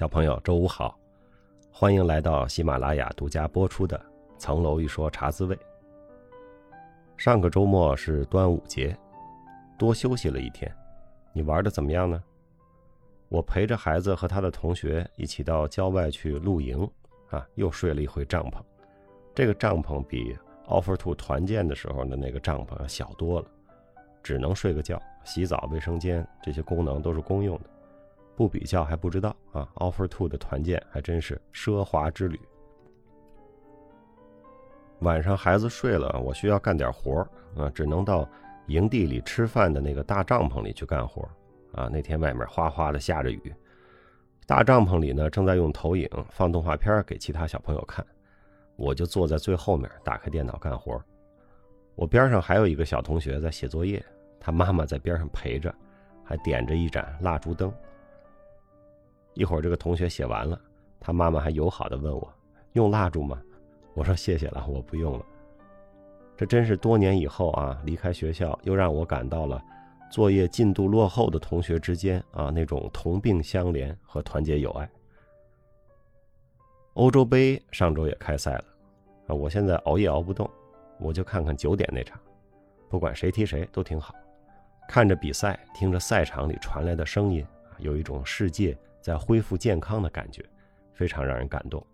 小朋友，周五好，欢迎来到喜马拉雅独家播出的《层楼一说茶滋味》。上个周末是端午节，多休息了一天，你玩的怎么样呢？我陪着孩子和他的同学一起到郊外去露营，啊，又睡了一回帐篷。这个帐篷比 Offer to 团建的时候的那个帐篷要小多了，只能睡个觉，洗澡、卫生间这些功能都是公用的。不比较还不知道啊！Offer Two 的团建还真是奢华之旅。晚上孩子睡了，我需要干点活儿啊，只能到营地里吃饭的那个大帐篷里去干活啊。那天外面哗哗的下着雨，大帐篷里呢正在用投影放动画片给其他小朋友看，我就坐在最后面打开电脑干活。我边上还有一个小同学在写作业，他妈妈在边上陪着，还点着一盏蜡烛灯。一会儿，这个同学写完了，他妈妈还友好的问我：“用蜡烛吗？”我说：“谢谢了，我不用了。”这真是多年以后啊，离开学校，又让我感到了作业进度落后的同学之间啊那种同病相怜和团结友爱。欧洲杯上周也开赛了啊，我现在熬夜熬不动，我就看看九点那场，不管谁踢谁都挺好，看着比赛，听着赛场里传来的声音，有一种世界。在恢复健康的感觉，非常让人感动。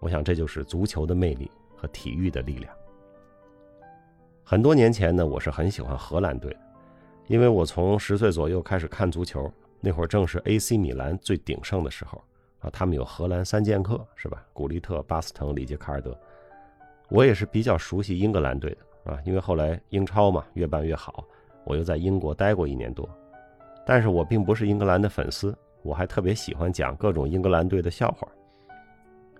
我想这就是足球的魅力和体育的力量。很多年前呢，我是很喜欢荷兰队的，因为我从十岁左右开始看足球，那会儿正是 AC 米兰最鼎盛的时候啊。他们有荷兰三剑客，是吧？古利特、巴斯滕、里杰卡尔德。我也是比较熟悉英格兰队的啊，因为后来英超嘛越办越好，我又在英国待过一年多。但是我并不是英格兰的粉丝。我还特别喜欢讲各种英格兰队的笑话。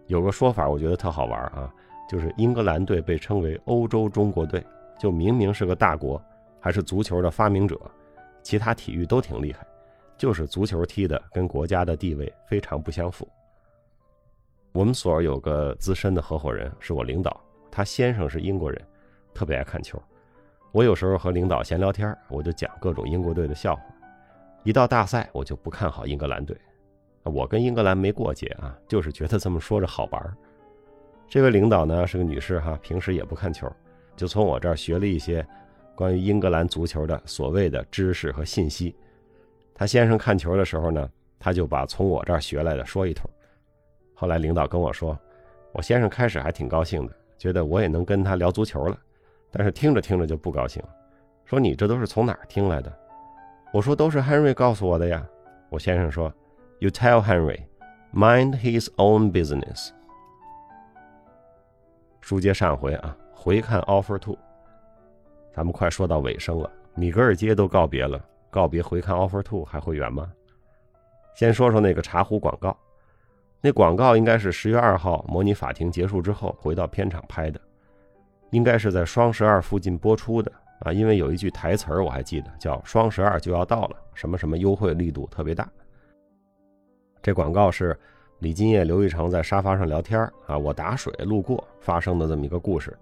有个说法，我觉得特好玩啊，就是英格兰队被称为“欧洲中国队”，就明明是个大国，还是足球的发明者，其他体育都挺厉害，就是足球踢的跟国家的地位非常不相符。我们所有个资深的合伙人是我领导，他先生是英国人，特别爱看球。我有时候和领导闲聊天，我就讲各种英国队的笑话。一到大赛，我就不看好英格兰队。我跟英格兰没过节啊，就是觉得这么说着好玩。这位领导呢是个女士哈，平时也不看球，就从我这儿学了一些关于英格兰足球的所谓的知识和信息。他先生看球的时候呢，他就把从我这儿学来的说一通。后来领导跟我说，我先生开始还挺高兴的，觉得我也能跟他聊足球了。但是听着听着就不高兴了，说你这都是从哪儿听来的？我说都是 Henry 告诉我的呀。我先生说：“You tell Henry, mind his own business。”书接上回啊，回看 Offer Two，咱们快说到尾声了，米格尔街都告别了，告别回看 Offer Two 还会远吗？先说说那个茶壶广告，那广告应该是十月二号模拟法庭结束之后回到片场拍的，应该是在双十二附近播出的。啊，因为有一句台词儿我还记得，叫“双十二就要到了，什么什么优惠力度特别大。”这广告是李金叶、刘玉成在沙发上聊天啊，我打水路过发生的这么一个故事。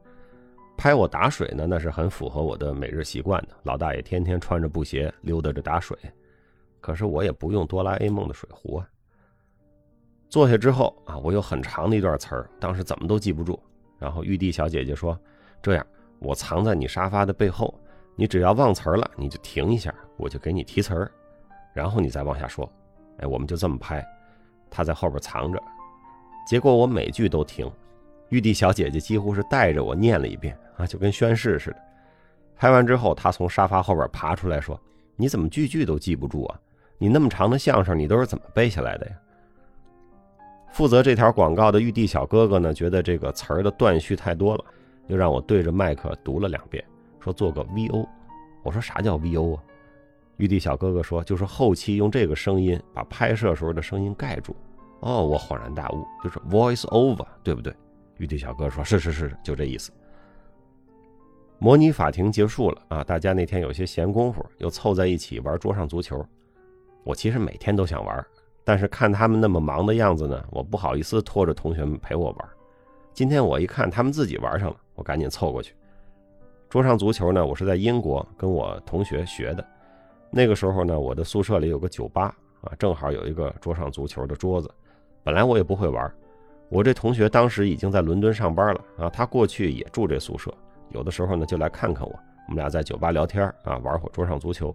拍我打水呢，那是很符合我的每日习惯的。老大爷天天穿着布鞋溜达着打水，可是我也不用哆啦 A 梦的水壶啊。坐下之后啊，我有很长的一段词儿，当时怎么都记不住。然后玉帝小姐姐说：“这样。”我藏在你沙发的背后，你只要忘词儿了，你就停一下，我就给你提词儿，然后你再往下说。哎，我们就这么拍，他在后边藏着，结果我每句都停，玉帝小姐姐几乎是带着我念了一遍啊，就跟宣誓似的。拍完之后，他从沙发后边爬出来说：“你怎么句句都记不住啊？你那么长的相声，你都是怎么背下来的呀？”负责这条广告的玉帝小哥哥呢，觉得这个词儿的断续太多了。又让我对着麦克读了两遍，说做个 VO。我说啥叫 VO 啊？玉帝小哥哥说就是后期用这个声音把拍摄时候的声音盖住。哦，我恍然大悟，就是 Voice Over，对不对？玉帝小哥说是是是，就这意思。模拟法庭结束了啊，大家那天有些闲工夫，又凑在一起玩桌上足球。我其实每天都想玩，但是看他们那么忙的样子呢，我不好意思拖着同学们陪我玩。今天我一看他们自己玩上了，我赶紧凑过去。桌上足球呢，我是在英国跟我同学学的。那个时候呢，我的宿舍里有个酒吧啊，正好有一个桌上足球的桌子，本来我也不会玩，我这同学当时已经在伦敦上班了啊，他过去也住这宿舍，有的时候呢就来看看我，我们俩在酒吧聊天啊，玩会桌上足球。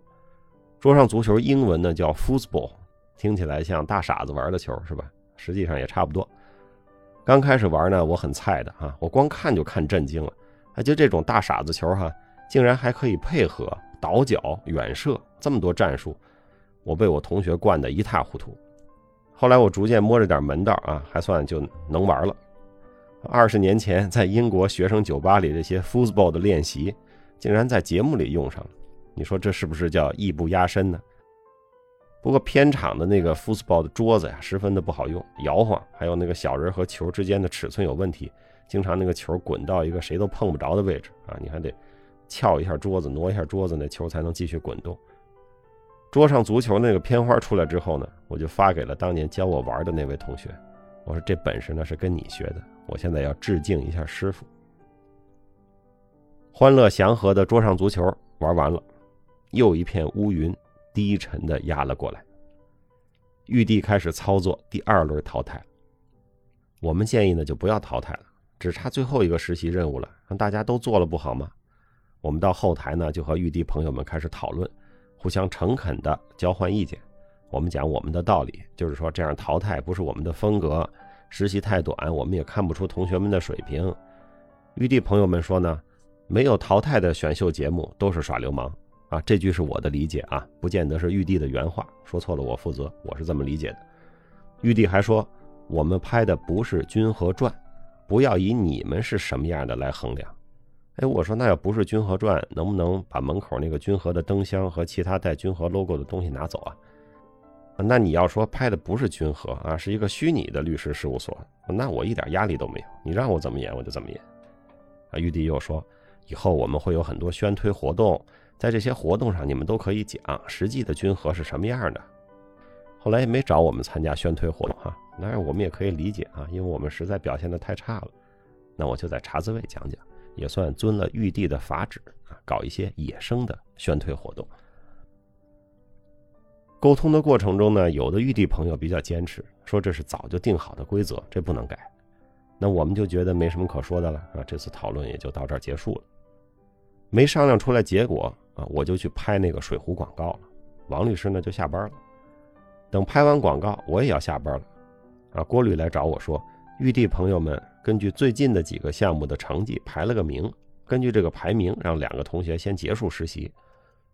桌上足球英文呢叫 football，听起来像大傻子玩的球是吧？实际上也差不多。刚开始玩呢，我很菜的啊，我光看就看震惊了，啊，就这种大傻子球哈，竟然还可以配合倒脚、远射这么多战术，我被我同学惯得一塌糊涂。后来我逐渐摸着点门道啊，还算就能玩了。二十年前在英国学生酒吧里这些 football 的练习，竟然在节目里用上了，你说这是不是叫艺不压身呢？不过片场的那个 football 的桌子呀，十分的不好用，摇晃，还有那个小人和球之间的尺寸有问题，经常那个球滚到一个谁都碰不着的位置啊，你还得撬一下桌子，挪一下桌子，那球才能继续滚动。桌上足球那个片花出来之后呢，我就发给了当年教我玩的那位同学，我说这本事呢是跟你学的，我现在要致敬一下师傅。欢乐祥和的桌上足球玩完了，又一片乌云。低沉的压了过来。玉帝开始操作第二轮淘汰。我们建议呢，就不要淘汰了，只差最后一个实习任务了，让大家都做了不好吗？我们到后台呢，就和玉帝朋友们开始讨论，互相诚恳的交换意见。我们讲我们的道理，就是说这样淘汰不是我们的风格，实习太短，我们也看不出同学们的水平。玉帝朋友们说呢，没有淘汰的选秀节目都是耍流氓。啊，这句是我的理解啊，不见得是玉帝的原话，说错了我负责，我是这么理解的。玉帝还说，我们拍的不是《君和传》，不要以你们是什么样的来衡量。哎，我说那要不是《君和传》，能不能把门口那个君和的灯箱和其他带君和 logo 的东西拿走啊？那你要说拍的不是君和啊，是一个虚拟的律师事务所，那我一点压力都没有，你让我怎么演我就怎么演。啊，玉帝又说，以后我们会有很多宣推活动。在这些活动上，你们都可以讲实际的军和是什么样的。后来也没找我们参加宣推活动哈，当然我们也可以理解啊，因为我们实在表现的太差了。那我就在茶滋味讲讲，也算遵了玉帝的法旨啊，搞一些野生的宣推活动。沟通的过程中呢，有的玉帝朋友比较坚持，说这是早就定好的规则，这不能改。那我们就觉得没什么可说的了啊，这次讨论也就到这儿结束了。没商量出来结果啊，我就去拍那个水壶广告了。王律师呢就下班了。等拍完广告，我也要下班了。啊，郭律来找我说，玉帝朋友们根据最近的几个项目的成绩排了个名，根据这个排名，让两个同学先结束实习。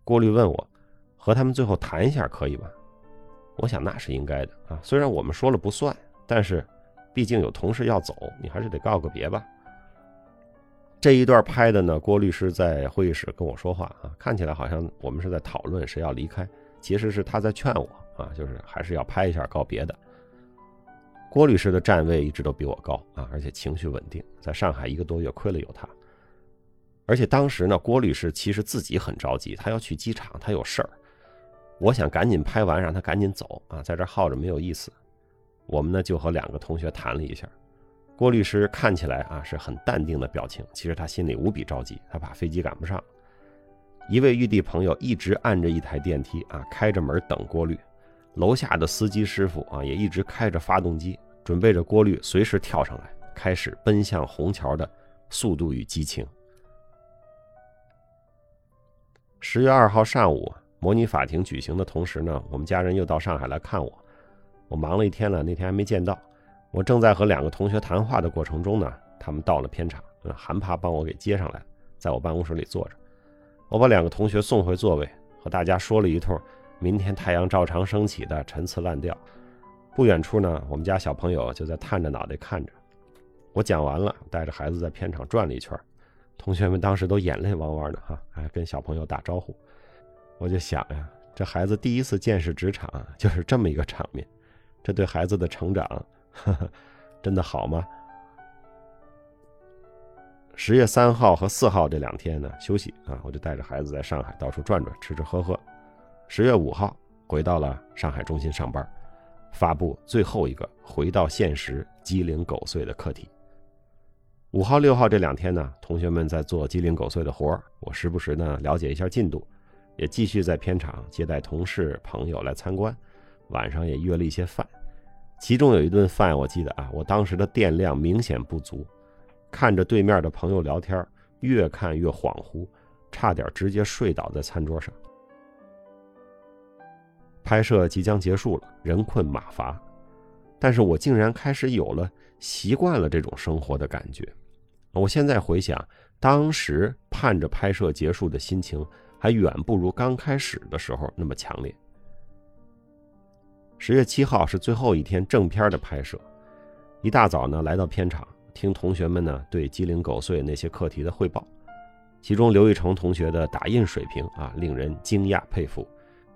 郭律问我，和他们最后谈一下可以吧？我想那是应该的啊，虽然我们说了不算，但是毕竟有同事要走，你还是得告个别吧。这一段拍的呢，郭律师在会议室跟我说话啊，看起来好像我们是在讨论谁要离开，其实是他在劝我啊，就是还是要拍一下告别的。郭律师的站位一直都比我高啊，而且情绪稳定，在上海一个多月亏了有他。而且当时呢，郭律师其实自己很着急，他要去机场，他有事儿。我想赶紧拍完，让他赶紧走啊，在这耗着没有意思。我们呢就和两个同学谈了一下。郭律师看起来啊是很淡定的表情，其实他心里无比着急，他怕飞机赶不上。一位玉帝朋友一直按着一台电梯啊，开着门等郭律。楼下的司机师傅啊也一直开着发动机，准备着郭律随时跳上来，开始奔向虹桥的速度与激情。十月二号上午，模拟法庭举行的同时呢，我们家人又到上海来看我。我忙了一天了，那天还没见到。我正在和两个同学谈话的过程中呢，他们到了片场，韩帕帮我给接上来，在我办公室里坐着。我把两个同学送回座位，和大家说了一通“明天太阳照常升起”的陈词滥调。不远处呢，我们家小朋友就在探着脑袋看着。我讲完了，带着孩子在片场转了一圈，同学们当时都眼泪汪汪的哈，还跟小朋友打招呼。我就想呀，这孩子第一次见识职场，就是这么一个场面，这对孩子的成长。呵呵，真的好吗？十月三号和四号这两天呢，休息啊，我就带着孩子在上海到处转转，吃吃喝喝。十月五号回到了上海中心上班，发布最后一个回到现实、鸡零狗碎的课题。五号、六号这两天呢，同学们在做鸡零狗碎的活儿，我时不时呢了解一下进度，也继续在片场接待同事朋友来参观，晚上也约了一些饭。其中有一顿饭，我记得啊，我当时的电量明显不足，看着对面的朋友聊天，越看越恍惚，差点直接睡倒在餐桌上。拍摄即将结束了，人困马乏，但是我竟然开始有了习惯了这种生活的感觉。我现在回想，当时盼着拍摄结束的心情，还远不如刚开始的时候那么强烈。十月七号是最后一天正片的拍摄，一大早呢来到片场，听同学们呢对鸡零狗碎那些课题的汇报，其中刘玉成同学的打印水平啊令人惊讶佩服，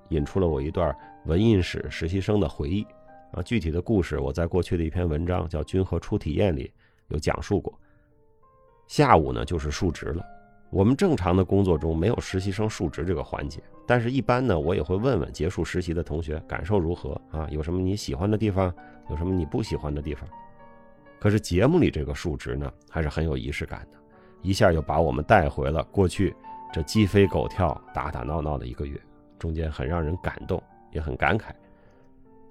引出了我一段文印史实习生的回忆啊，具体的故事我在过去的一篇文章叫《君和初体验》里有讲述过。下午呢就是述职了。我们正常的工作中没有实习生述职这个环节，但是，一般呢，我也会问问结束实习的同学感受如何啊？有什么你喜欢的地方？有什么你不喜欢的地方？可是节目里这个述职呢，还是很有仪式感的，一下又把我们带回了过去这鸡飞狗跳、打打闹闹的一个月，中间很让人感动，也很感慨。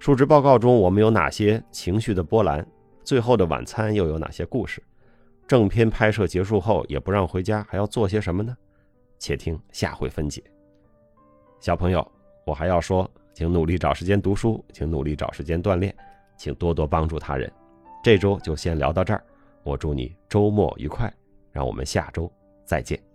述职报告中我们有哪些情绪的波澜？最后的晚餐又有哪些故事？正片拍摄结束后也不让回家，还要做些什么呢？且听下回分解。小朋友，我还要说，请努力找时间读书，请努力找时间锻炼，请多多帮助他人。这周就先聊到这儿，我祝你周末愉快，让我们下周再见。